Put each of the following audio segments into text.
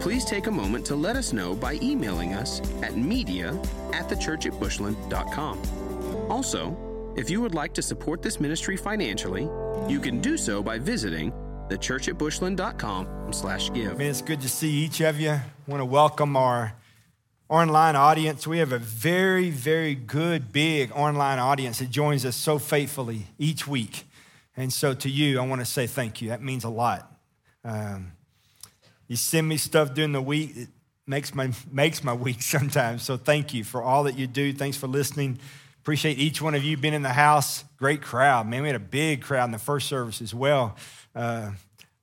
Please take a moment to let us know by emailing us at media at thechurchatbushland.com. Also, if you would like to support this ministry financially, you can do so by visiting thechurchatbushland.com slash give. Man, it's good to see each of you. I want to welcome our online audience. We have a very, very good, big online audience that joins us so faithfully each week. And so to you, I want to say thank you. That means a lot. Um, you send me stuff during the week. It makes my, makes my week sometimes. So thank you for all that you do. Thanks for listening. Appreciate each one of you being in the house. Great crowd. Man, we had a big crowd in the first service as well. Uh,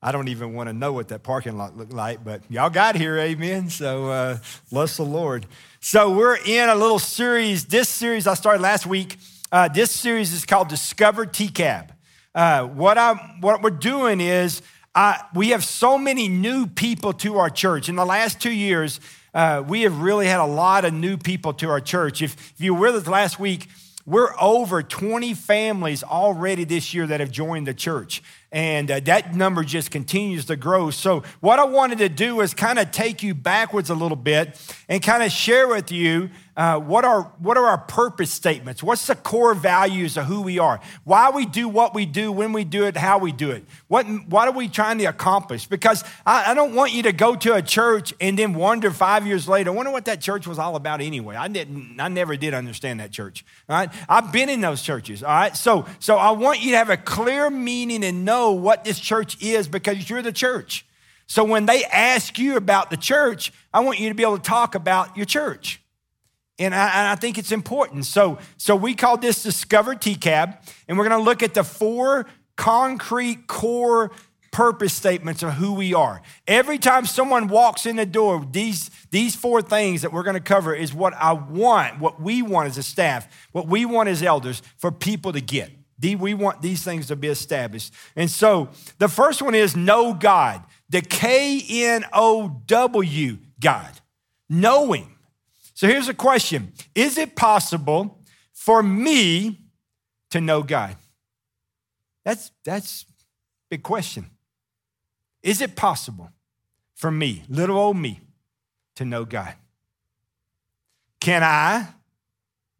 I don't even want to know what that parking lot looked like, but y'all got here, amen. So uh, bless the Lord. So we're in a little series. This series I started last week. Uh, this series is called Discover TCAB. Uh, what, I, what we're doing is uh, we have so many new people to our church. In the last two years, uh, we have really had a lot of new people to our church. If, if you were with us last week, we're over 20 families already this year that have joined the church. And uh, that number just continues to grow. So, what I wanted to do is kind of take you backwards a little bit and kind of share with you uh, what, are, what are our purpose statements? What's the core values of who we are? Why we do what we do, when we do it, how we do it? What, what are we trying to accomplish? Because I, I don't want you to go to a church and then wonder five years later, I wonder what that church was all about anyway. I, didn't, I never did understand that church. All right? I've been in those churches. All right? So, so I want you to have a clear meaning and know what this church is because you're the church. So when they ask you about the church, I want you to be able to talk about your church. And I, and I, think it's important. So, so we call this Discover TCAB, and we're going to look at the four concrete core purpose statements of who we are. Every time someone walks in the door, these, these four things that we're going to cover is what I want, what we want as a staff, what we want as elders for people to get. We want these things to be established. And so the first one is know God, the K N O W God, know Him. So here's a question Is it possible for me to know God? That's, that's a big question. Is it possible for me, little old me, to know God? Can I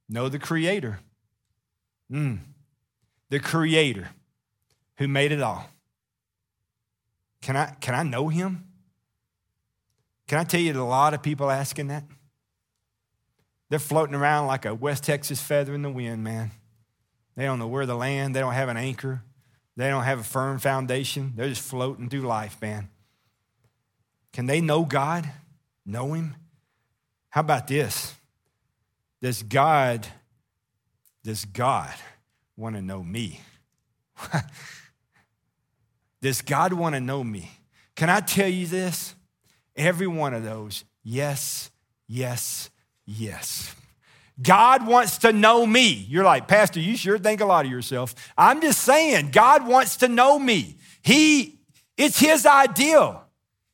know the Creator? Mm, the Creator who made it all. Can I, can I know Him? Can I tell you that a lot of people asking that? They're floating around like a West Texas feather in the wind, man. They don't know where to land. They don't have an anchor. They don't have a firm foundation. They're just floating through life, man. Can they know God? Know Him? How about this? Does God, does God want to know me? does God want to know me? Can I tell you this? Every one of those, yes, yes, Yes. God wants to know me. You're like, Pastor, you sure think a lot of yourself. I'm just saying, God wants to know me. He, it's his ideal.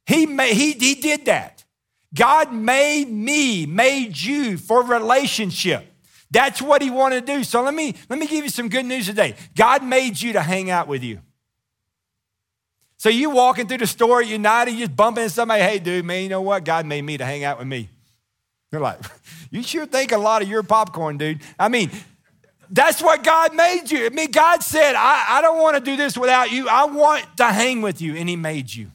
He, made, he, he did that. God made me, made you for relationship. That's what he wanted to do. So let me, let me give you some good news today. God made you to hang out with you. So you walking through the store at United, you just bumping into somebody, hey, dude, man, you know what? God made me to hang out with me. They're like, you sure think a lot of your popcorn, dude. I mean, that's what God made you. I mean, God said, I, I don't want to do this without you. I want to hang with you. And He made you.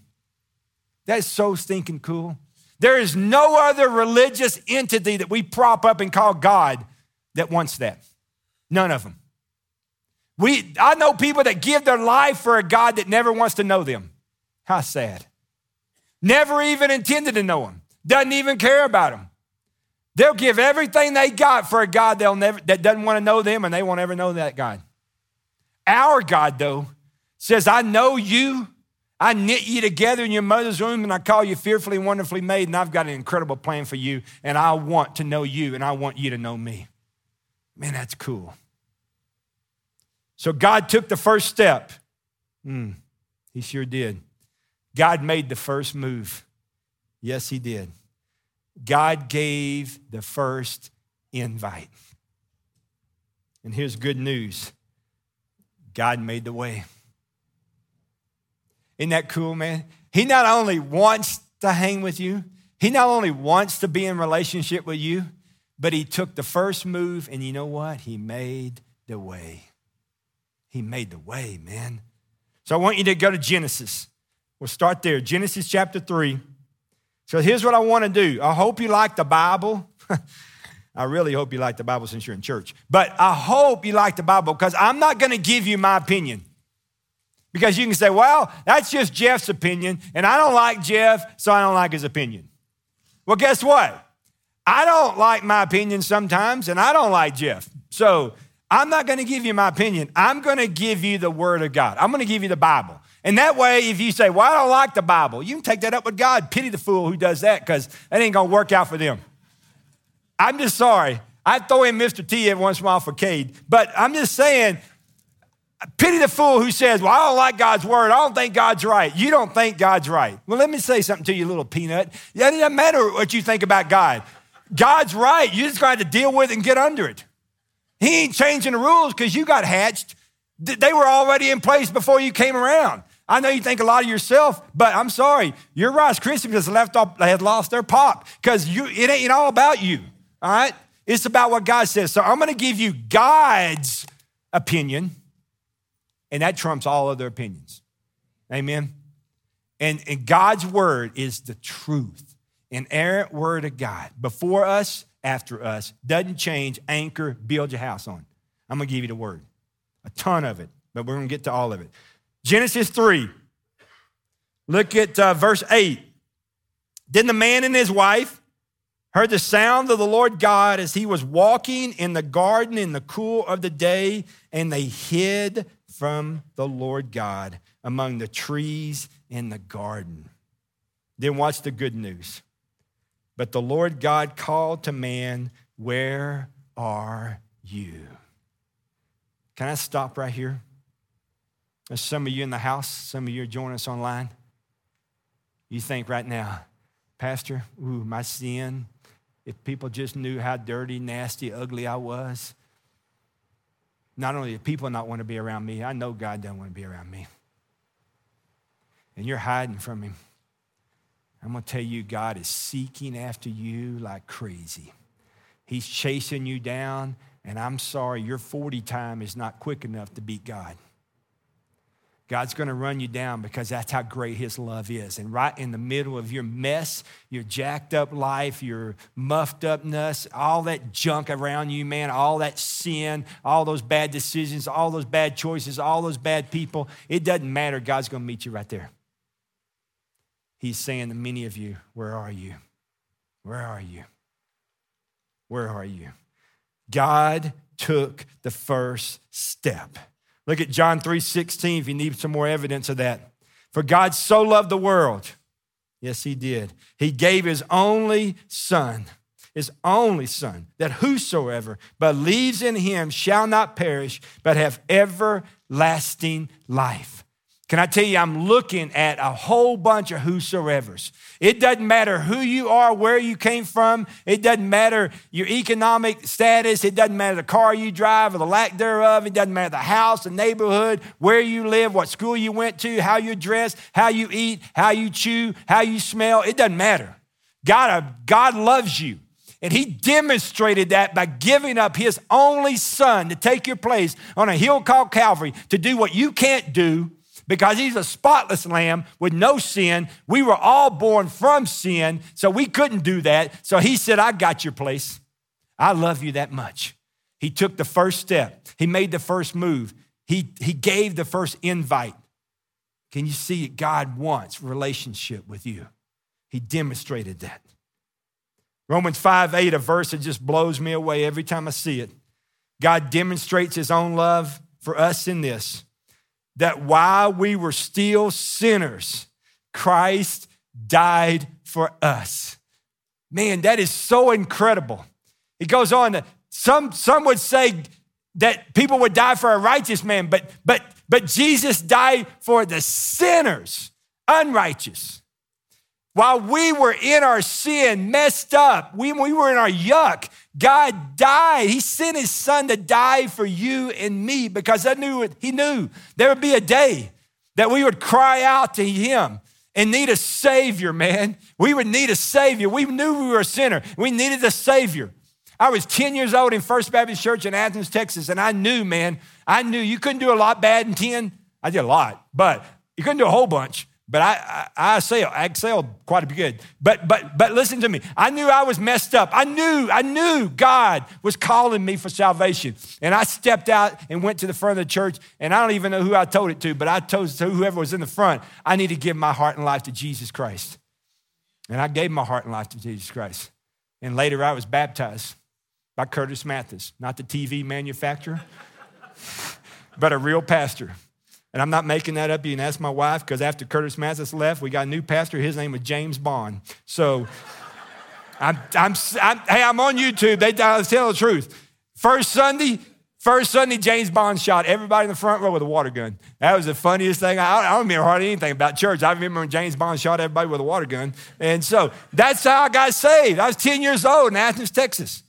That's so stinking cool. There is no other religious entity that we prop up and call God that wants that. None of them. We, I know people that give their life for a God that never wants to know them. How sad. Never even intended to know him. Doesn't even care about him. They'll give everything they got for a God they'll never, that doesn't want to know them and they won't ever know that God. Our God, though, says, I know you. I knit you together in your mother's womb and I call you fearfully and wonderfully made, and I've got an incredible plan for you, and I want to know you and I want you to know me. Man, that's cool. So God took the first step. Mm, he sure did. God made the first move. Yes, He did. God gave the first invite. And here's good news God made the way. Isn't that cool, man? He not only wants to hang with you, he not only wants to be in relationship with you, but he took the first move and you know what? He made the way. He made the way, man. So I want you to go to Genesis. We'll start there. Genesis chapter 3. So here's what I want to do. I hope you like the Bible. I really hope you like the Bible since you're in church. But I hope you like the Bible because I'm not going to give you my opinion. Because you can say, well, that's just Jeff's opinion, and I don't like Jeff, so I don't like his opinion. Well, guess what? I don't like my opinion sometimes, and I don't like Jeff. So I'm not going to give you my opinion. I'm going to give you the Word of God. I'm going to give you the Bible. And that way, if you say, well, I don't like the Bible, you can take that up with God. Pity the fool who does that because that ain't going to work out for them. I'm just sorry. I throw in Mr. T every once in a while for Cade, but I'm just saying, pity the fool who says, Well, I don't like God's word. I don't think God's right. You don't think God's right. Well, let me say something to you, little peanut. It doesn't matter what you think about God. God's right. You just got to deal with it and get under it. He ain't changing the rules because you got hatched. They were already in place before you came around. I know you think a lot of yourself, but I'm sorry. Your Rice Krispies has left off, they had lost their pop because you it ain't all about you. All right? It's about what God says. So I'm going to give you God's opinion, and that trumps all other opinions. Amen. And, and God's word is the truth inerrant word of God before us, after us, doesn't change, anchor, build your house on. I'm gonna give you the word, a ton of it, but we're gonna get to all of it. Genesis 3, look at uh, verse 8. Then the man and his wife heard the sound of the Lord God as he was walking in the garden in the cool of the day, and they hid from the Lord God among the trees in the garden. Then watch the good news. But the Lord God called to man, Where are you? Can I stop right here? There's some of you in the house, some of you are joining us online. You think right now, Pastor, ooh, my sin, if people just knew how dirty, nasty, ugly I was, not only do people not want to be around me, I know God doesn't want to be around me. And you're hiding from Him. I'm going to tell you, God is seeking after you like crazy. He's chasing you down, and I'm sorry, your 40 time is not quick enough to beat God. God's going to run you down because that's how great His love is. And right in the middle of your mess, your jacked up life, your muffed upness, all that junk around you, man, all that sin, all those bad decisions, all those bad choices, all those bad people, it doesn't matter. God's going to meet you right there. He's saying to many of you, Where are you? Where are you? Where are you? God took the first step. Look at John 3:16 if you need some more evidence of that. For God so loved the world. Yes, he did. He gave his only son, his only son, that whosoever believes in him shall not perish, but have everlasting life. Can I tell you, I'm looking at a whole bunch of whosoever's. It doesn't matter who you are, where you came from. It doesn't matter your economic status. It doesn't matter the car you drive or the lack thereof. It doesn't matter the house, the neighborhood, where you live, what school you went to, how you dress, how you eat, how you chew, how you smell. It doesn't matter. God, uh, God loves you. And he demonstrated that by giving up his only son to take your place on a hill called Calvary to do what you can't do because he's a spotless lamb with no sin. We were all born from sin, so we couldn't do that. So he said, I got your place. I love you that much. He took the first step, he made the first move, he, he gave the first invite. Can you see it? God wants relationship with you. He demonstrated that. Romans 5 8, a verse that just blows me away every time I see it. God demonstrates his own love for us in this that while we were still sinners, Christ died for us. Man, that is so incredible. He goes on some, some would say that people would die for a righteous man, but, but, but Jesus died for the sinners, unrighteous. While we were in our sin, messed up, we, we were in our yuck, God died. He sent his son to die for you and me because I knew he knew there would be a day that we would cry out to him and need a savior, man. We would need a savior. We knew we were a sinner. We needed a savior. I was 10 years old in First Baptist Church in Athens, Texas, and I knew, man, I knew you couldn't do a lot bad in 10. I did a lot, but you couldn't do a whole bunch. But I, I, I I excelled quite a bit good. But, but, but listen to me. I knew I was messed up. I knew, I knew God was calling me for salvation. And I stepped out and went to the front of the church. And I don't even know who I told it to, but I told to whoever was in the front, I need to give my heart and life to Jesus Christ. And I gave my heart and life to Jesus Christ. And later I was baptized by Curtis Mathis, not the TV manufacturer, but a real pastor. And I'm not making that up. You can ask my wife, because after Curtis Mathis left, we got a new pastor. His name was James Bond. So I'm, I'm, I'm, hey, I'm on YouTube. They tell the truth. First Sunday, First Sunday, James Bond shot everybody in the front row with a water gun. That was the funniest thing. I, I don't remember hardly anything about church. I remember when James Bond shot everybody with a water gun. And so that's how I got saved. I was 10 years old in Athens, Texas.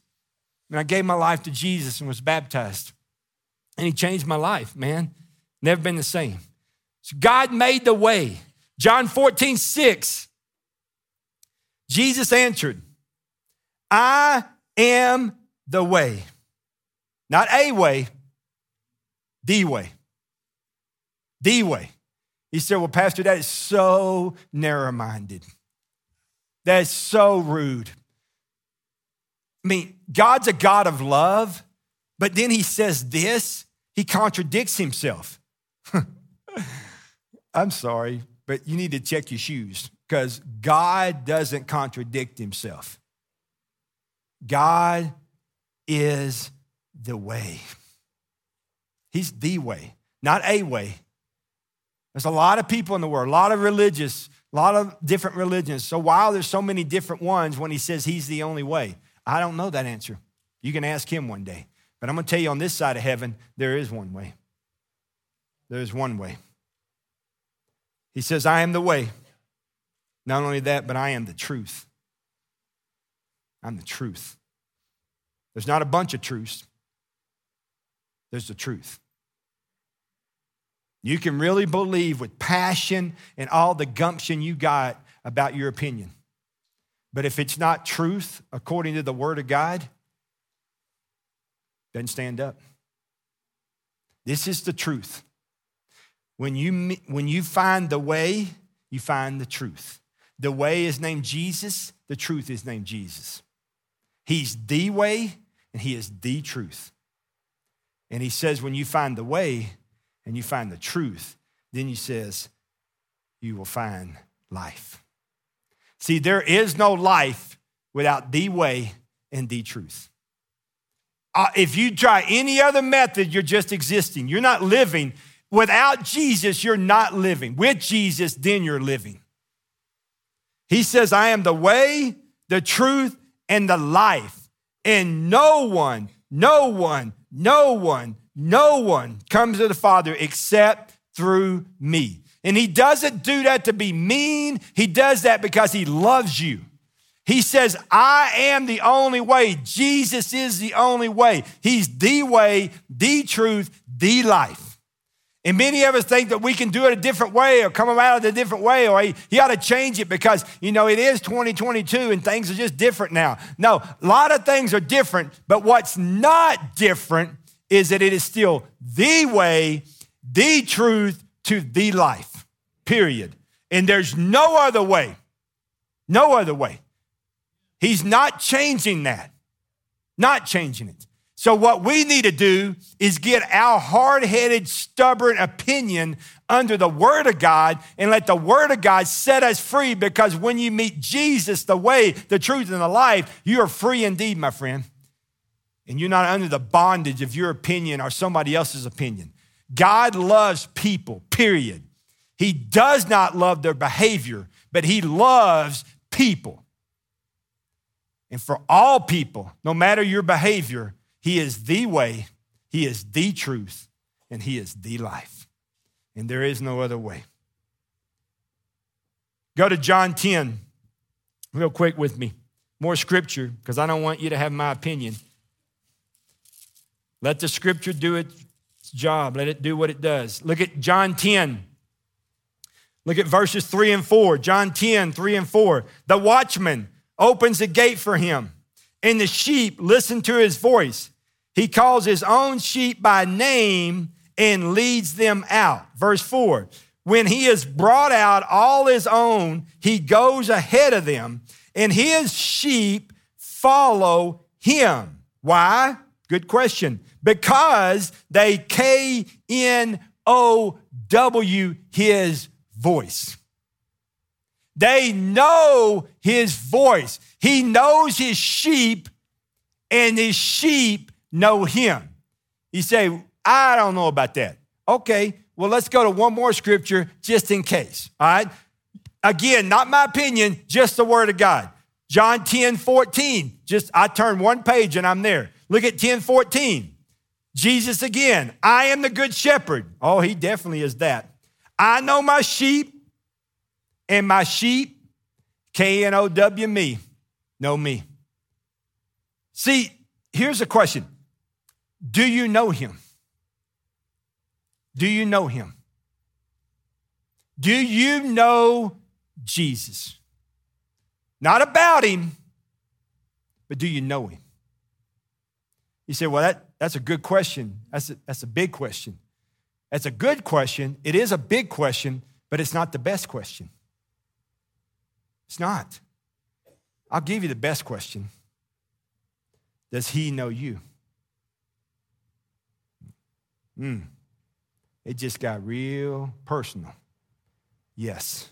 And I gave my life to Jesus and was baptized. And he changed my life, man. Never been the same. So God made the way. John 14, 6. Jesus answered, I am the way. Not a way, the way. The way. He said, Well, Pastor, that is so narrow minded. That is so rude. I mean, God's a God of love, but then he says this, he contradicts himself. I'm sorry, but you need to check your shoes because God doesn't contradict himself. God is the way. He's the way, not a way. There's a lot of people in the world, a lot of religious, a lot of different religions. So while there's so many different ones when he says he's the only way, I don't know that answer. You can ask him one day. But I'm going to tell you on this side of heaven, there is one way. There is one way. He says, I am the way. Not only that, but I am the truth. I'm the truth. There's not a bunch of truths, there's the truth. You can really believe with passion and all the gumption you got about your opinion. But if it's not truth according to the Word of God, doesn't stand up. This is the truth. When you, when you find the way, you find the truth. The way is named Jesus, the truth is named Jesus. He's the way and He is the truth. And He says, when you find the way and you find the truth, then He says, you will find life. See, there is no life without the way and the truth. Uh, if you try any other method, you're just existing. You're not living. Without Jesus, you're not living. With Jesus, then you're living. He says, I am the way, the truth, and the life. And no one, no one, no one, no one comes to the Father except through me. And he doesn't do that to be mean, he does that because he loves you. He says, I am the only way. Jesus is the only way. He's the way, the truth, the life. And many of us think that we can do it a different way or come about it a different way or he, he ought to change it because, you know, it is 2022 and things are just different now. No, a lot of things are different, but what's not different is that it is still the way, the truth to the life, period. And there's no other way, no other way. He's not changing that, not changing it. So, what we need to do is get our hard headed, stubborn opinion under the Word of God and let the Word of God set us free because when you meet Jesus, the way, the truth, and the life, you are free indeed, my friend. And you're not under the bondage of your opinion or somebody else's opinion. God loves people, period. He does not love their behavior, but He loves people. And for all people, no matter your behavior, He is the way, He is the truth, and He is the life. And there is no other way. Go to John 10, real quick with me. More scripture, because I don't want you to have my opinion. Let the scripture do its job, let it do what it does. Look at John 10. Look at verses 3 and 4. John 10, 3 and 4. The watchman opens the gate for him, and the sheep listen to his voice. He calls his own sheep by name and leads them out. Verse 4 When he has brought out all his own, he goes ahead of them, and his sheep follow him. Why? Good question. Because they K N O W his voice. They know his voice. He knows his sheep, and his sheep know him. You say, I don't know about that. Okay, well, let's go to one more scripture just in case. All right. Again, not my opinion, just the word of God. John 10 14. Just I turn one page and I'm there. Look at 10 14. Jesus again, I am the good shepherd. Oh, he definitely is that. I know my sheep, and my sheep, K N O W me, know me. See, here's a question Do you know him? Do you know him? Do you know Jesus? Not about him, but do you know him? You say, well, that, that's a good question. That's a, that's a big question. That's a good question. It is a big question, but it's not the best question. It's not. I'll give you the best question Does he know you? Hmm. It just got real personal. Yes.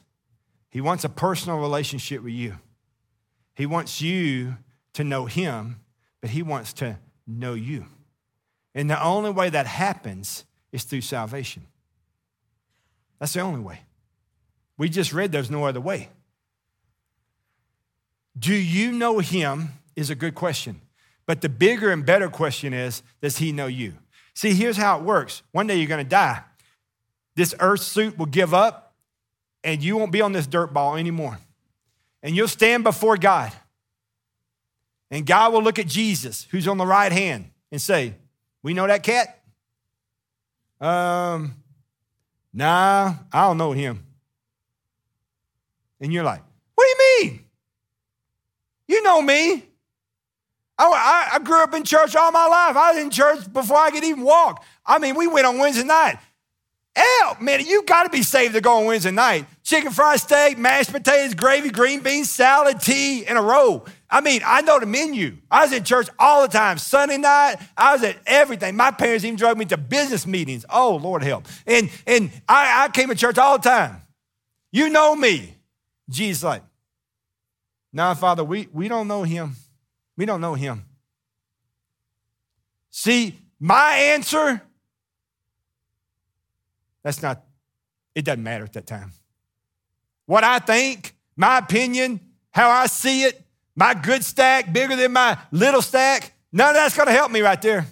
He wants a personal relationship with you. He wants you to know him, but he wants to know you. And the only way that happens is through salvation. That's the only way. We just read there's no other way. Do you know him is a good question. But the bigger and better question is does he know you? See, here's how it works. One day you're going to die. This earth suit will give up, and you won't be on this dirt ball anymore. And you'll stand before God. And God will look at Jesus, who's on the right hand, and say, We know that cat? Um, nah, I don't know him. And you're like, What do you mean? You know me. I, I, grew up in church all my life. I was in church before I could even walk. I mean, we went on Wednesday night. Hell, man, you got to be saved to go on Wednesday night. Chicken fried steak, mashed potatoes, gravy, green beans, salad, tea, and a roll. I mean, I know the menu. I was in church all the time. Sunday night, I was at everything. My parents even drove me to business meetings. Oh, Lord help. And, and I, I came to church all the time. You know me. Jesus like, now, Father, we, we don't know him. We don't know him. See, my answer, that's not, it doesn't matter at that time. What I think, my opinion, how I see it, my good stack bigger than my little stack, none of that's gonna help me right there.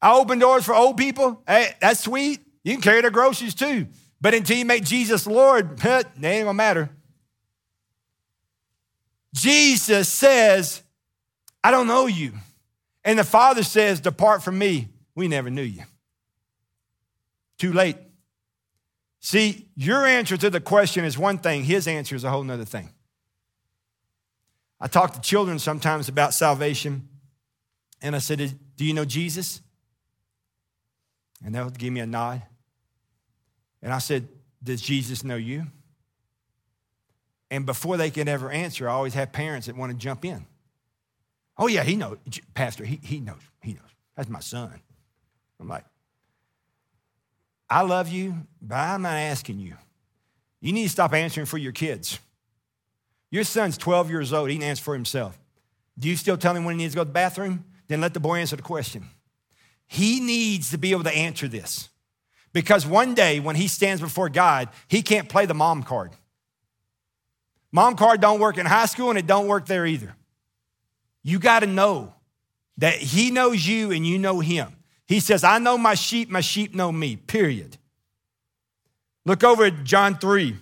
I open doors for old people. Hey, that's sweet. You can carry their groceries too. But until you make Jesus Lord, it ain't gonna matter. Jesus says, I don't know you. And the Father says, Depart from me. We never knew you. Too late. See, your answer to the question is one thing, his answer is a whole other thing. I talk to children sometimes about salvation, and I said, Do you know Jesus? And they'll give me a nod. And I said, Does Jesus know you? And before they can ever answer, I always have parents that want to jump in. Oh, yeah, he knows. Pastor, he, he knows. He knows. That's my son. I'm like, I love you, but I'm not asking you. You need to stop answering for your kids. Your son's 12 years old. He can answer for himself. Do you still tell him when he needs to go to the bathroom? Then let the boy answer the question. He needs to be able to answer this because one day when he stands before God, he can't play the mom card. Mom card don't work in high school and it don't work there either. You got to know that he knows you and you know him. He says, I know my sheep, my sheep know me, period. Look over at John 3.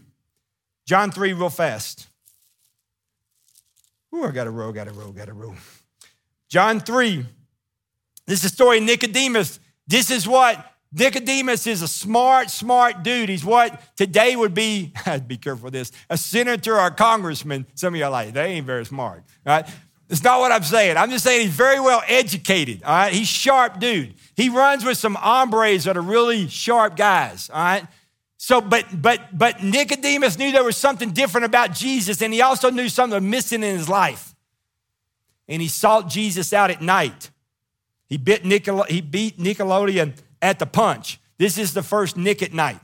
John 3, real fast. Ooh, I got a row, got a row, got a row. John 3. This is the story of Nicodemus. This is what Nicodemus is a smart, smart dude. He's what today would be, I'd be careful with this, a senator or a congressman. Some of you are like, they ain't very smart, right? That's not what I'm saying. I'm just saying he's very well educated, all right? He's sharp dude. He runs with some hombres that are really sharp guys, all right? So, but but but Nicodemus knew there was something different about Jesus, and he also knew something was missing in his life. And he sought Jesus out at night. He bit Nicol- he beat Nickelodeon at the punch. This is the first Nick at Nite.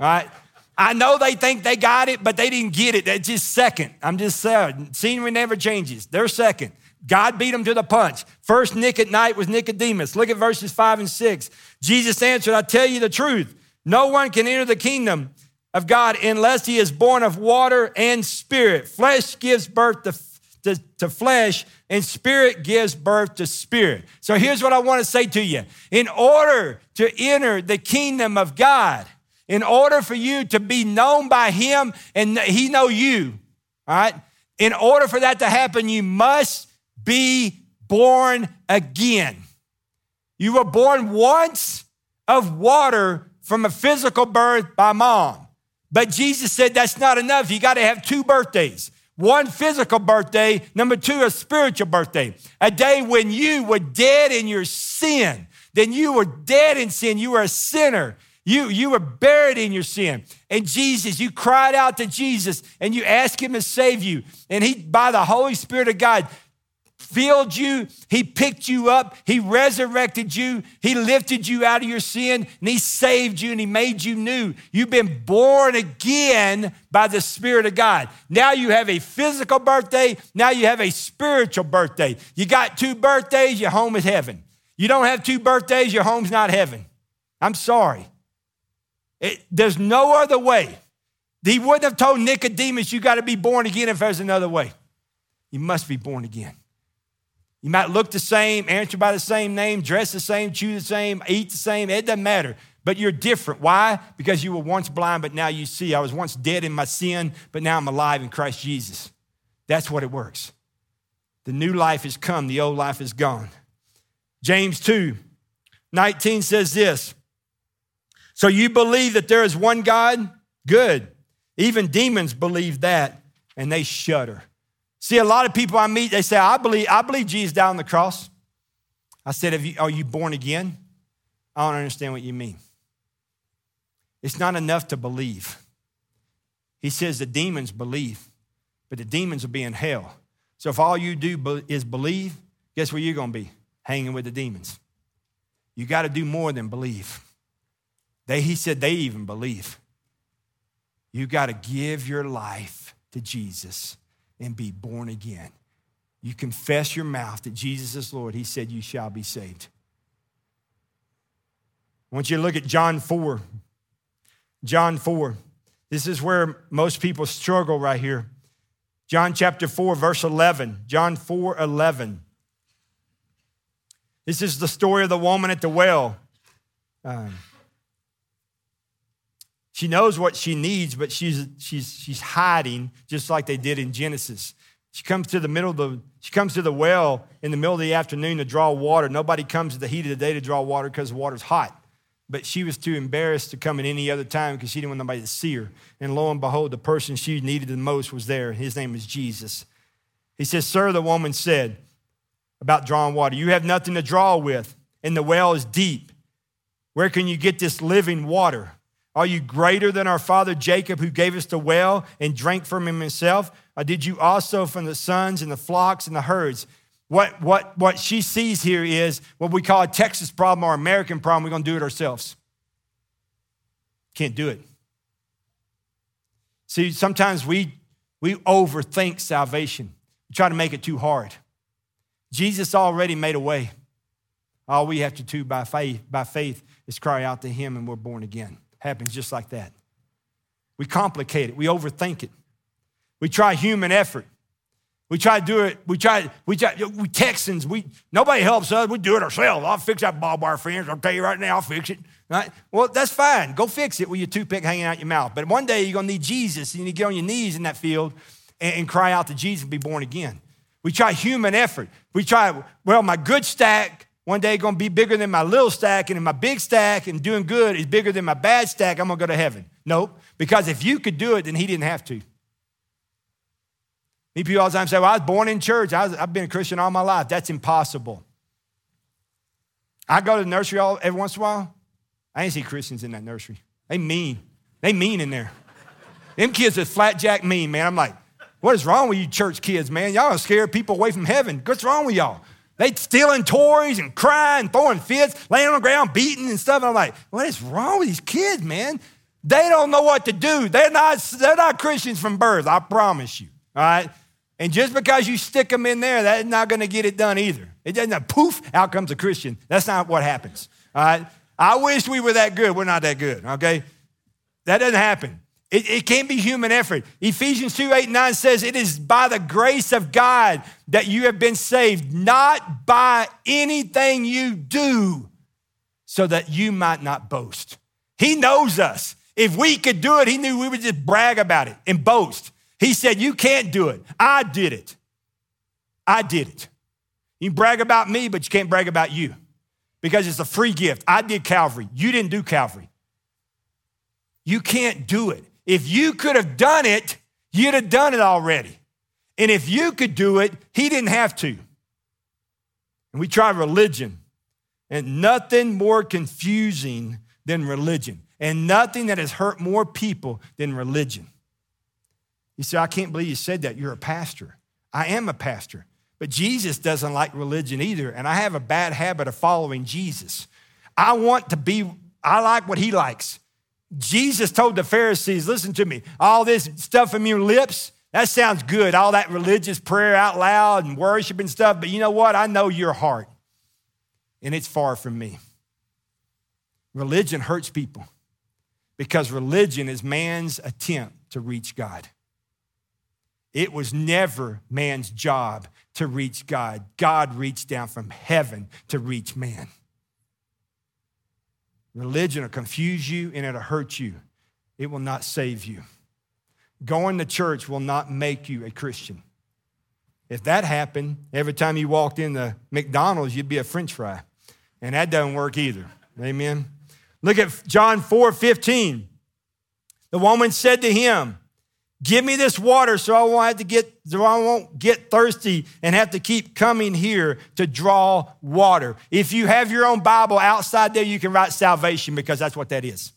All right. I know they think they got it, but they didn't get it. They're just second. I'm just saying, scenery never changes. They're second. God beat them to the punch. First Nick at Nite was Nicodemus. Look at verses five and six. Jesus answered, I tell you the truth. No one can enter the kingdom of God unless he is born of water and spirit. Flesh gives birth to, to, to flesh, and spirit gives birth to spirit. So here's what I want to say to you. In order to enter the kingdom of God, in order for you to be known by him and he know you, all right? In order for that to happen, you must be born again. You were born once of water from a physical birth by mom. But Jesus said that's not enough. You got to have two birthdays. One physical birthday, number two, a spiritual birthday. A day when you were dead in your sin. Then you were dead in sin. You were a sinner. You, you were buried in your sin. And Jesus, you cried out to Jesus and you asked him to save you. And he, by the Holy Spirit of God, filled you, He picked you up, He resurrected you, He lifted you out of your sin, and He saved you and He made you new. You've been born again by the Spirit of God. Now you have a physical birthday, now you have a spiritual birthday. You got two birthdays, your home is heaven. You don't have two birthdays, your home's not heaven. I'm sorry. It, there's no other way. He wouldn't have told Nicodemus, you got to be born again if there's another way. You must be born again. You might look the same, answer by the same name, dress the same, chew the same, eat the same. It doesn't matter. But you're different. Why? Because you were once blind, but now you see. I was once dead in my sin, but now I'm alive in Christ Jesus. That's what it works. The new life has come, the old life is gone. James 2 19 says this So you believe that there is one God? Good. Even demons believe that, and they shudder. See, a lot of people I meet, they say, I believe, I believe Jesus died on the cross. I said, you, Are you born again? I don't understand what you mean. It's not enough to believe. He says the demons believe, but the demons will be in hell. So if all you do is believe, guess where you're going to be? Hanging with the demons. You got to do more than believe. They, he said they even believe. You got to give your life to Jesus and be born again. You confess your mouth that Jesus is Lord, He said, You shall be saved. I want you to look at John 4. John 4. This is where most people struggle right here. John chapter 4, verse 11. John 4 11. This is the story of the woman at the well. Um, she knows what she needs, but she's, she's, she's hiding, just like they did in Genesis. She comes to the middle of the, she comes to the well in the middle of the afternoon to draw water. Nobody comes at the heat of the day to draw water because the water's hot. But she was too embarrassed to come at any other time because she didn't want nobody to see her. And lo and behold, the person she needed the most was there. His name was Jesus. He says, Sir, the woman said about drawing water, You have nothing to draw with, and the well is deep. Where can you get this living water? Are you greater than our father Jacob, who gave us the well and drank from him himself? Or did you also from the sons and the flocks and the herds? What, what, what she sees here is what we call a Texas problem or American problem. We're going to do it ourselves. Can't do it. See, sometimes we, we overthink salvation, we try to make it too hard. Jesus already made a way. All we have to do by faith, by faith is cry out to him and we're born again happens just like that. We complicate it, we overthink it. We try human effort. We try to do it. We try. We try. We Texans. We nobody helps us. We do it ourselves. I'll fix that barbed wire fence. I'll tell you right now. I'll fix it. Right? Well, that's fine. Go fix it with your toothpick hanging out your mouth. But one day you're gonna need Jesus. And you need to get on your knees in that field and, and cry out to Jesus and be born again. We try human effort. We try. Well, my good stack one day gonna be bigger than my little stack, and in my big stack and doing good is bigger than my bad stack. I'm gonna go to heaven. Nope. Because if you could do it, then he didn't have to. Me people all the time say, Well, I was born in church. I have been a Christian all my life. That's impossible. I go to the nursery all, every once in a while. I ain't see Christians in that nursery. They mean. They mean in there. Them kids are flat jack mean, man. I'm like, what is wrong with you church kids, man? Y'all are scaring people away from heaven. What's wrong with y'all? They stealing toys and crying, throwing fits, laying on the ground, beating and stuff. And I'm like, what is wrong with these kids, man? They don't know what to do. They're not, they're not Christians from birth, I promise you. All right? And just because you stick them in there, that's not going to get it done either. It doesn't, poof, out comes a Christian. That's not what happens. All right? I wish we were that good. We're not that good, okay? That doesn't happen. It, it, can't be human effort. Ephesians 2 8 9 says, It is by the grace of God that you have been saved, not by anything you do, so that you might not boast. He knows us. If we could do it, He knew we would just brag about it and boast. He said, You can't do it. I did it. I did it. You brag about me, but you can't brag about you because it's a free gift. I did Calvary. You didn't do Calvary. You can't do it. If you could have done it, you'd have done it already. And if you could do it, he didn't have to. And we try religion, and nothing more confusing than religion, and nothing that has hurt more people than religion. You say, I can't believe you said that. You're a pastor. I am a pastor. But Jesus doesn't like religion either. And I have a bad habit of following Jesus. I want to be, I like what he likes. Jesus told the Pharisees, listen to me, all this stuff from your lips, that sounds good. All that religious prayer out loud and worship and stuff. But you know what? I know your heart, and it's far from me. Religion hurts people because religion is man's attempt to reach God. It was never man's job to reach God. God reached down from heaven to reach man. Religion will confuse you and it'll hurt you. It will not save you. Going to church will not make you a Christian. If that happened, every time you walked in the McDonald's, you'd be a french fry. And that doesn't work either. Amen. Look at John 4 15. The woman said to him, Give me this water so I won't have to get so I won't get thirsty and have to keep coming here to draw water. If you have your own Bible outside there, you can write salvation because that's what that is.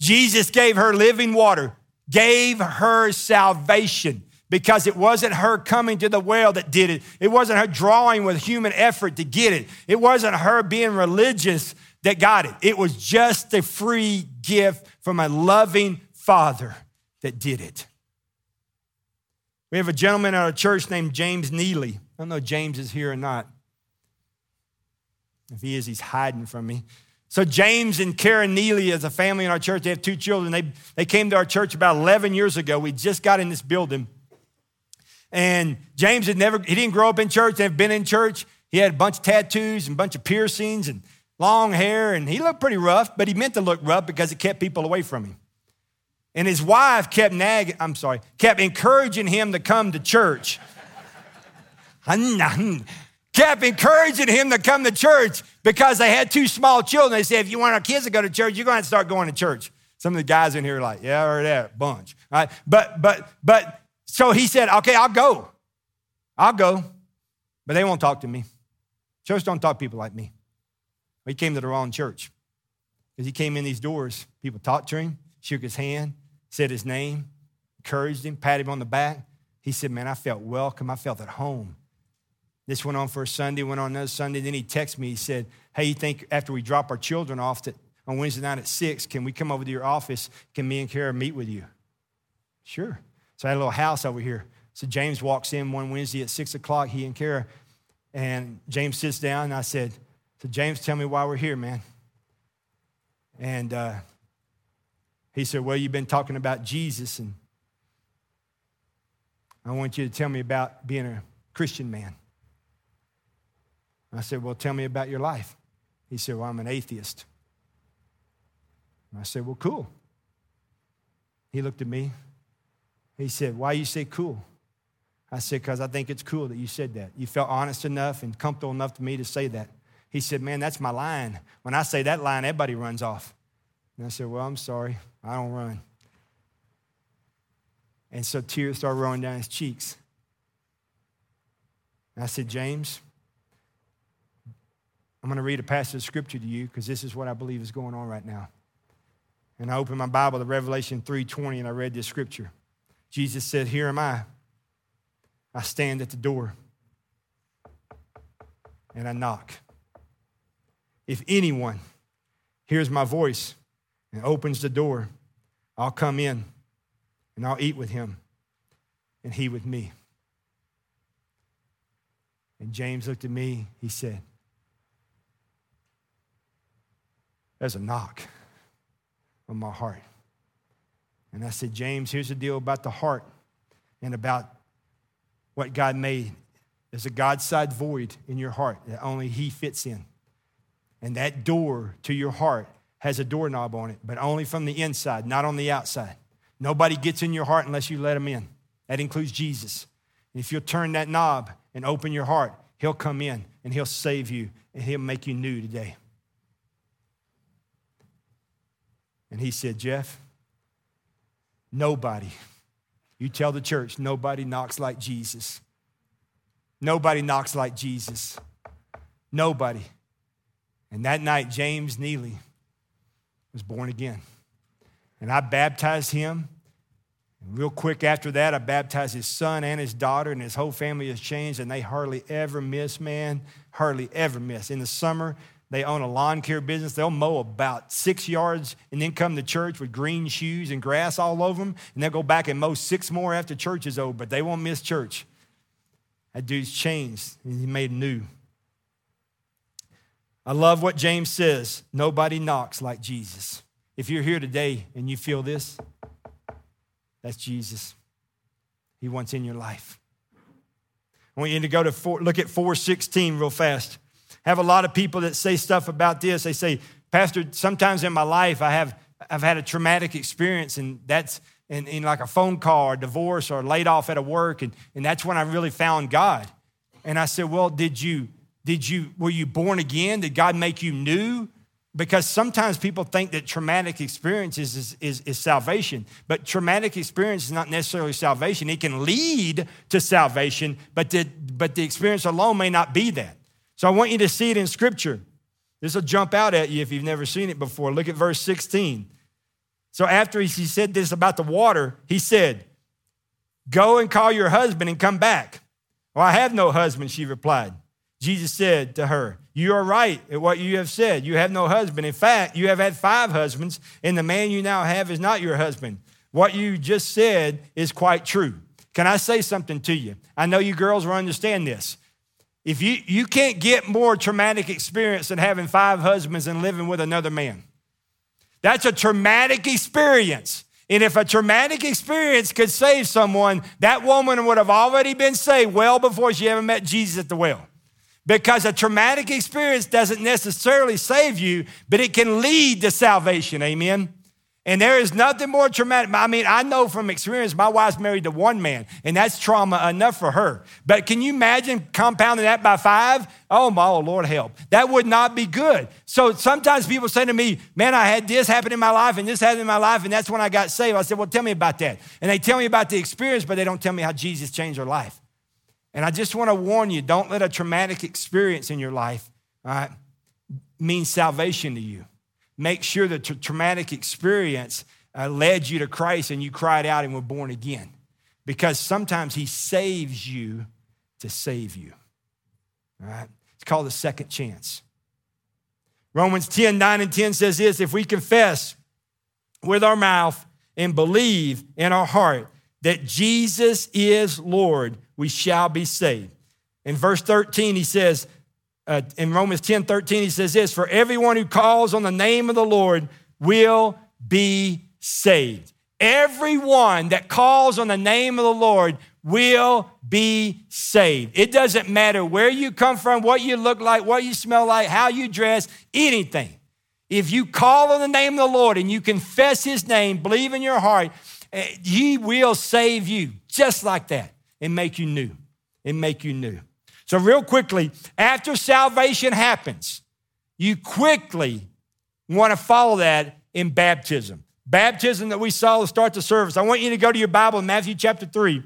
Jesus gave her living water, gave her salvation because it wasn't her coming to the well that did it. It wasn't her drawing with human effort to get it. It wasn't her being religious that got it. It was just a free gift from a loving Father that did it. We have a gentleman at our church named James Neely. I don't know if James is here or not. If he is, he's hiding from me. So James and Karen Neely as a family in our church, they have two children. They, they came to our church about 11 years ago. We just got in this building. And James had never, he didn't grow up in church, they've been in church. He had a bunch of tattoos and a bunch of piercings and long hair, and he looked pretty rough, but he meant to look rough because it kept people away from him. And his wife kept nagging, I'm sorry, kept encouraging him to come to church. kept encouraging him to come to church because they had two small children. They said, if you want our kids to go to church, you're going to have to start going to church. Some of the guys in here are like, yeah, heard that, bunch. All right? But, but, but, so he said, okay, I'll go. I'll go. But they won't talk to me. Church don't talk to people like me. He came to the wrong church because he came in these doors. People talked to him, shook his hand, said his name, encouraged him, patted him on the back. He said, Man, I felt welcome. I felt at home. This went on for a Sunday, went on another Sunday. Then he texted me. He said, Hey, you think after we drop our children off to, on Wednesday night at six, can we come over to your office? Can me and Kara meet with you? Sure. So I had a little house over here. So James walks in one Wednesday at six o'clock, he and Kara. And James sits down, and I said, So, James, tell me why we're here, man. And uh, he said, Well, you've been talking about Jesus. And I want you to tell me about being a Christian man. I said, Well, tell me about your life. He said, Well, I'm an atheist. I said, Well, cool. He looked at me. He said, Why you say cool? I said, Because I think it's cool that you said that. You felt honest enough and comfortable enough to me to say that. He said, Man, that's my line. When I say that line, everybody runs off. And I said, Well, I'm sorry. I don't run. And so tears started rolling down his cheeks. And I said, James, I'm going to read a passage of scripture to you because this is what I believe is going on right now. And I opened my Bible to Revelation 3:20 and I read this scripture. Jesus said, "Here am I. I stand at the door and I knock. If anyone hears my voice and opens the door, I'll come in and I'll eat with him and he with me." And James looked at me. He said, There's a knock on my heart. And I said, James, here's the deal about the heart and about what God made. There's a God side void in your heart that only He fits in. And that door to your heart has a doorknob on it, but only from the inside, not on the outside. Nobody gets in your heart unless you let them in. That includes Jesus. And if you'll turn that knob and open your heart, He'll come in and He'll save you and He'll make you new today. And he said, Jeff, nobody, you tell the church, nobody knocks like Jesus. Nobody knocks like Jesus. Nobody. And that night, James Neely was born again. And I baptized him. And real quick after that, I baptized his son and his daughter, and his whole family has changed, and they hardly ever miss, man. Hardly ever miss. In the summer, they own a lawn care business. They'll mow about six yards and then come to church with green shoes and grass all over them. And they'll go back and mow six more after church is over, but they won't miss church. That dude's changed and he made new. I love what James says nobody knocks like Jesus. If you're here today and you feel this, that's Jesus. He wants in your life. I want you to go to four, look at 416 real fast have a lot of people that say stuff about this. They say, Pastor, sometimes in my life I have I've had a traumatic experience, and that's in, in like a phone call or divorce or laid off at a work, and, and that's when I really found God. And I said, Well, did you did you were you born again? Did God make you new? Because sometimes people think that traumatic experiences is, is, is, salvation, but traumatic experience is not necessarily salvation. It can lead to salvation, but the, but the experience alone may not be that. So I want you to see it in Scripture. This will jump out at you if you've never seen it before. Look at verse 16. So after he said this about the water, he said, Go and call your husband and come back. Well, I have no husband, she replied. Jesus said to her, You are right at what you have said. You have no husband. In fact, you have had five husbands, and the man you now have is not your husband. What you just said is quite true. Can I say something to you? I know you girls will understand this. If you, you can't get more traumatic experience than having five husbands and living with another man. That's a traumatic experience. And if a traumatic experience could save someone, that woman would have already been saved well before she ever met Jesus at the well. Because a traumatic experience doesn't necessarily save you, but it can lead to salvation. Amen. And there is nothing more traumatic. I mean, I know from experience, my wife's married to one man, and that's trauma enough for her. But can you imagine compounding that by five? Oh, my oh, Lord, help. That would not be good. So sometimes people say to me, Man, I had this happen in my life, and this happened in my life, and that's when I got saved. I said, Well, tell me about that. And they tell me about the experience, but they don't tell me how Jesus changed their life. And I just want to warn you don't let a traumatic experience in your life mean salvation to you make sure that the traumatic experience uh, led you to Christ and you cried out and were born again. Because sometimes He saves you to save you. All right? It's called a second chance. Romans 10 9 and 10 says this if we confess with our mouth and believe in our heart that Jesus is Lord, we shall be saved. In verse 13, he says, uh, in Romans 10 13, he says this For everyone who calls on the name of the Lord will be saved. Everyone that calls on the name of the Lord will be saved. It doesn't matter where you come from, what you look like, what you smell like, how you dress, anything. If you call on the name of the Lord and you confess his name, believe in your heart, eh, he will save you just like that and make you new and make you new. So, real quickly, after salvation happens, you quickly want to follow that in baptism. Baptism that we saw to start the service. I want you to go to your Bible in Matthew chapter 3.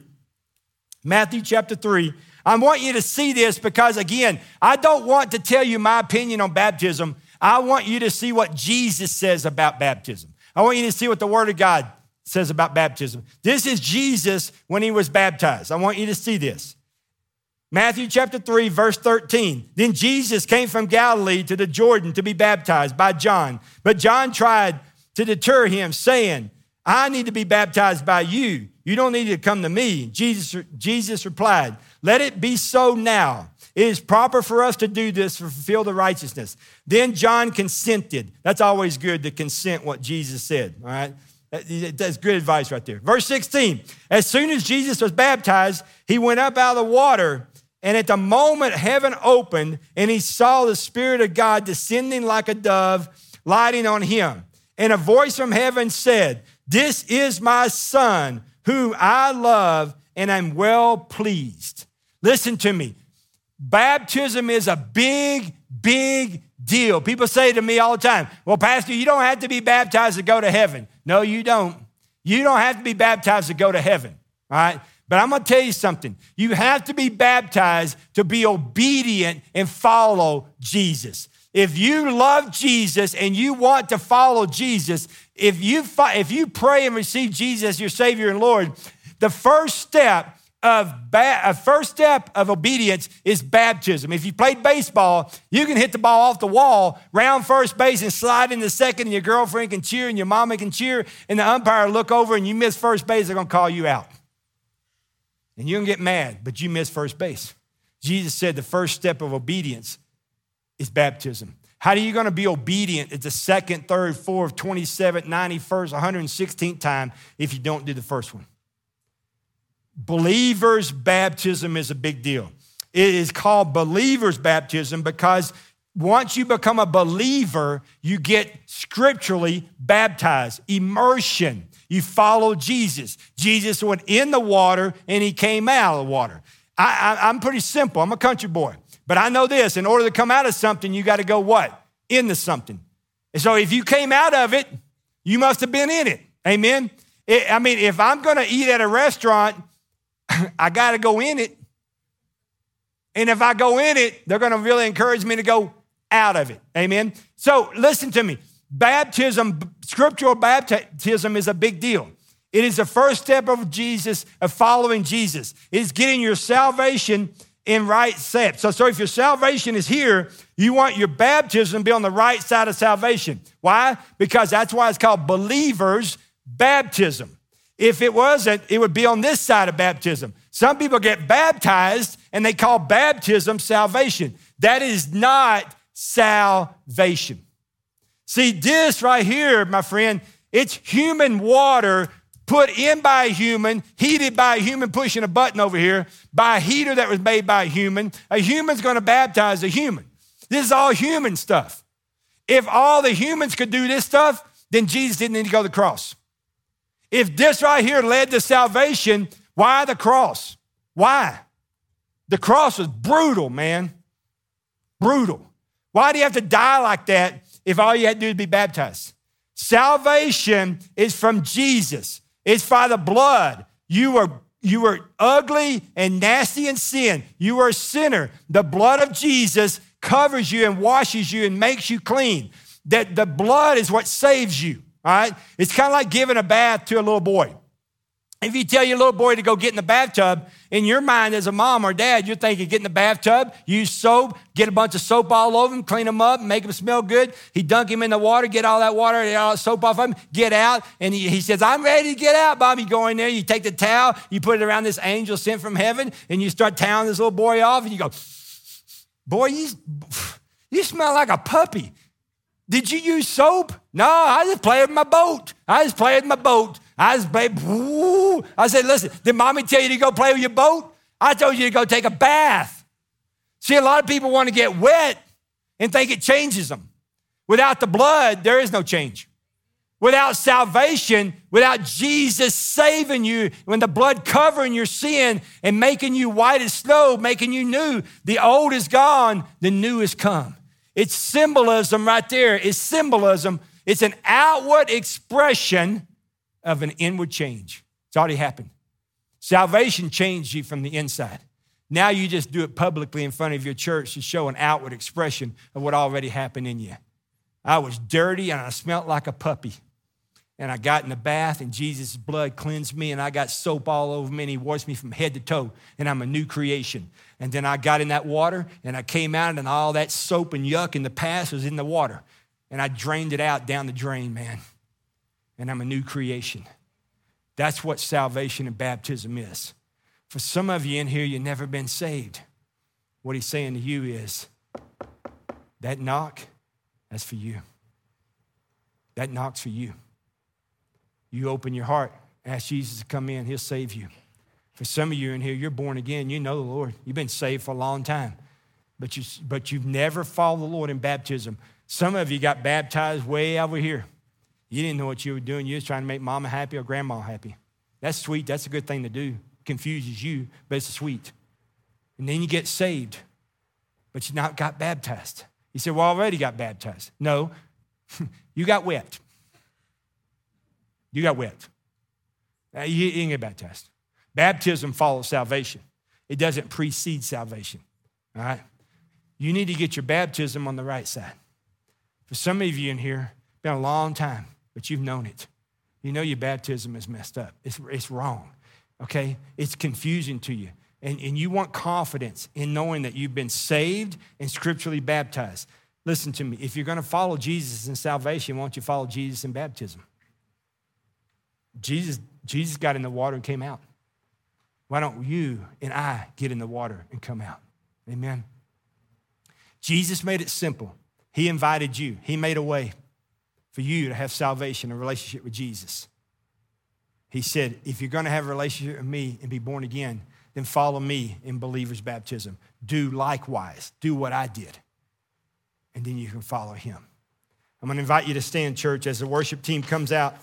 Matthew chapter 3. I want you to see this because, again, I don't want to tell you my opinion on baptism. I want you to see what Jesus says about baptism. I want you to see what the Word of God says about baptism. This is Jesus when he was baptized. I want you to see this. Matthew chapter 3, verse 13. Then Jesus came from Galilee to the Jordan to be baptized by John. But John tried to deter him, saying, I need to be baptized by you. You don't need to come to me. Jesus, Jesus replied, Let it be so now. It is proper for us to do this to fulfill the righteousness. Then John consented. That's always good to consent what Jesus said, all right? That's good advice right there. Verse 16 As soon as Jesus was baptized, he went up out of the water. And at the moment, heaven opened, and he saw the Spirit of God descending like a dove, lighting on him. And a voice from heaven said, This is my Son, whom I love, and I'm well pleased. Listen to me. Baptism is a big, big deal. People say to me all the time, Well, Pastor, you don't have to be baptized to go to heaven. No, you don't. You don't have to be baptized to go to heaven, all right? But I'm gonna tell you something. You have to be baptized to be obedient and follow Jesus. If you love Jesus and you want to follow Jesus, if you, if you pray and receive Jesus as your Savior and Lord, the first step of ba- a first step of obedience is baptism. If you played baseball, you can hit the ball off the wall, round first base, and slide into second, and your girlfriend can cheer, and your mama can cheer, and the umpire look over, and you miss first base, they're gonna call you out. And you can get mad, but you miss first base. Jesus said the first step of obedience is baptism. How are you going to be obedient at the second, third, fourth, 27th, 91st, 116th time if you don't do the first one? Believers' baptism is a big deal. It is called believers' baptism because once you become a believer, you get scripturally baptized, immersion. You follow Jesus. Jesus went in the water and he came out of the water. I, am pretty simple. I'm a country boy. But I know this in order to come out of something, you got to go what? Into something. And so if you came out of it, you must have been in it. Amen. It, I mean, if I'm going to eat at a restaurant, I got to go in it. And if I go in it, they're going to really encourage me to go out of it. Amen. So listen to me. Baptism, scriptural baptism is a big deal. It is the first step of Jesus, of following Jesus. It is getting your salvation in right step. So, so if your salvation is here, you want your baptism to be on the right side of salvation. Why? Because that's why it's called believers' baptism. If it wasn't, it would be on this side of baptism. Some people get baptized and they call baptism salvation. That is not salvation. See, this right here, my friend, it's human water put in by a human, heated by a human pushing a button over here, by a heater that was made by a human. A human's gonna baptize a human. This is all human stuff. If all the humans could do this stuff, then Jesus didn't need to go to the cross. If this right here led to salvation, why the cross? Why? The cross was brutal, man. Brutal. Why do you have to die like that if all you had to do is be baptized? Salvation is from Jesus. It's by the blood. You were, you were ugly and nasty in sin. You were a sinner. The blood of Jesus covers you and washes you and makes you clean. That the blood is what saves you. All right? It's kind of like giving a bath to a little boy. If you tell your little boy to go get in the bathtub, in your mind as a mom or dad, you're thinking, get in the bathtub, use soap, get a bunch of soap all over him, clean him up, make him smell good. He dunk him in the water, get all that water, all that soap off him, get out. And he, he says, I'm ready to get out, Bobby. Go in there, you take the towel, you put it around this angel sent from heaven, and you start toweling this little boy off, and you go, boy, you, you smell like a puppy. Did you use soap? No, I just played with my boat. I just played with my boat. I was babe, I said, listen, did mommy tell you to go play with your boat? I told you to go take a bath. See, a lot of people want to get wet and think it changes them. Without the blood, there is no change. Without salvation, without Jesus saving you, when the blood covering your sin and making you white as snow, making you new, the old is gone, the new is come. It's symbolism right there. It's symbolism. It's an outward expression of an inward change. It's already happened. Salvation changed you from the inside. Now you just do it publicly in front of your church to show an outward expression of what already happened in you. I was dirty and I smelt like a puppy. And I got in the bath and Jesus' blood cleansed me and I got soap all over me and he washed me from head to toe and I'm a new creation. And then I got in that water and I came out and all that soap and yuck in the past was in the water. And I drained it out down the drain, man. And I'm a new creation. That's what salvation and baptism is. For some of you in here, you've never been saved. What he's saying to you is that knock, that's for you. That knock's for you. You open your heart, ask Jesus to come in, He'll save you. For some of you in here, you're born again, you know the Lord. You've been saved for a long time, but, you, but you've never followed the Lord in baptism. Some of you got baptized way over here. You didn't know what you were doing. You was trying to make mama happy or grandma happy. That's sweet. That's a good thing to do. Confuses you, but it's sweet. And then you get saved, but you not got baptized. You said, Well, I already got baptized. No, you got wet. You got wet. You didn't get baptized. Baptism follows salvation. It doesn't precede salvation. All right? You need to get your baptism on the right side. For some of you in here, it's been a long time, but you've known it. You know your baptism is messed up. It's, it's wrong. Okay? It's confusing to you. And, and you want confidence in knowing that you've been saved and scripturally baptized. Listen to me. If you're going to follow Jesus in salvation, why don't you follow Jesus in baptism? Jesus, Jesus got in the water and came out. Why don't you and I get in the water and come out? Amen. Jesus made it simple. He invited you, He made a way for you to have salvation, a relationship with Jesus. He said, if you're going to have a relationship with me and be born again, then follow me in believer's baptism. Do likewise. Do what I did. And then you can follow him. I'm going to invite you to stand, church, as the worship team comes out.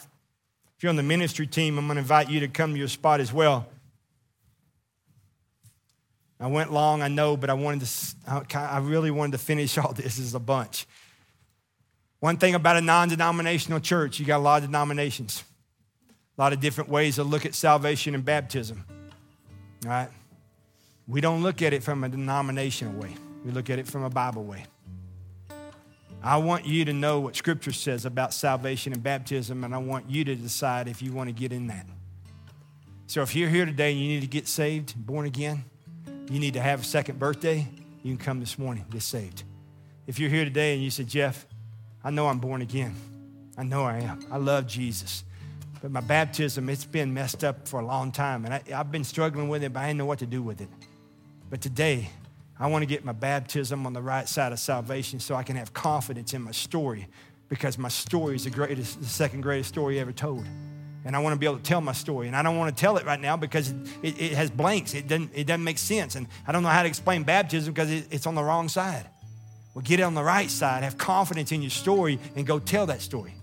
If you're on the ministry team, I'm going to invite you to come to your spot as well. I went long, I know, but I wanted to, I really wanted to finish all this as a bunch. One thing about a non denominational church, you got a lot of denominations, a lot of different ways to look at salvation and baptism. All right? We don't look at it from a denominational way, we look at it from a Bible way. I want you to know what Scripture says about salvation and baptism, and I want you to decide if you want to get in that. So if you're here today and you need to get saved, born again, you need to have a second birthday, you can come this morning, get saved. If you're here today and you say, Jeff, I know I'm born again. I know I am. I love Jesus. But my baptism, it's been messed up for a long time. And I, have been struggling with it, but I didn't know what to do with it. But today, I want to get my baptism on the right side of salvation so I can have confidence in my story because my story is the greatest, the second greatest story ever told. And I want to be able to tell my story. And I don't want to tell it right now because it, it has blanks. It doesn't, it doesn't make sense. And I don't know how to explain baptism because it, it's on the wrong side. Well, get it on the right side, have confidence in your story, and go tell that story.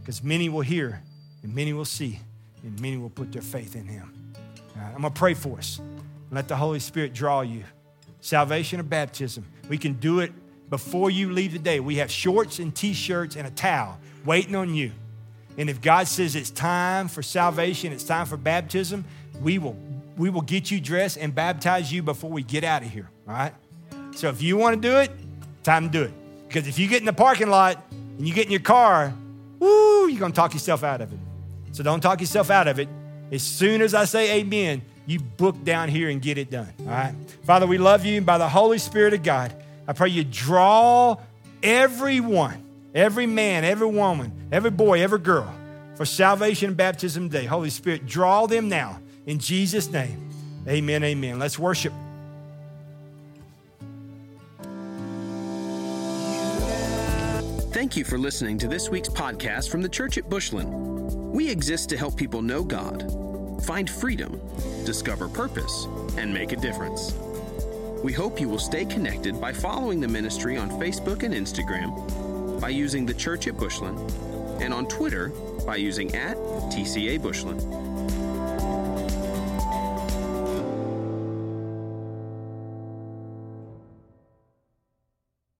Because many will hear, and many will see, and many will put their faith in Him. Right, I'm going to pray for us. Let the Holy Spirit draw you salvation or baptism. We can do it before you leave today. We have shorts and t shirts and a towel waiting on you. And if God says it's time for salvation, it's time for baptism, we will, we will get you dressed and baptize you before we get out of here. All right? So if you want to do it, time to do it. Because if you get in the parking lot and you get in your car, woo, you're going to talk yourself out of it. So don't talk yourself out of it. As soon as I say amen, you book down here and get it done. All right. Father, we love you. And by the Holy Spirit of God, I pray you draw everyone, every man, every woman, every boy, every girl for salvation and baptism today. Holy Spirit, draw them now in Jesus' name. Amen. Amen. Let's worship. Thank you for listening to this week's podcast from the Church at Bushland. We exist to help people know God, find freedom, discover purpose, and make a difference. We hope you will stay connected by following the ministry on Facebook and Instagram, by using the church at Bushland, and on Twitter by using at TCA Bushland.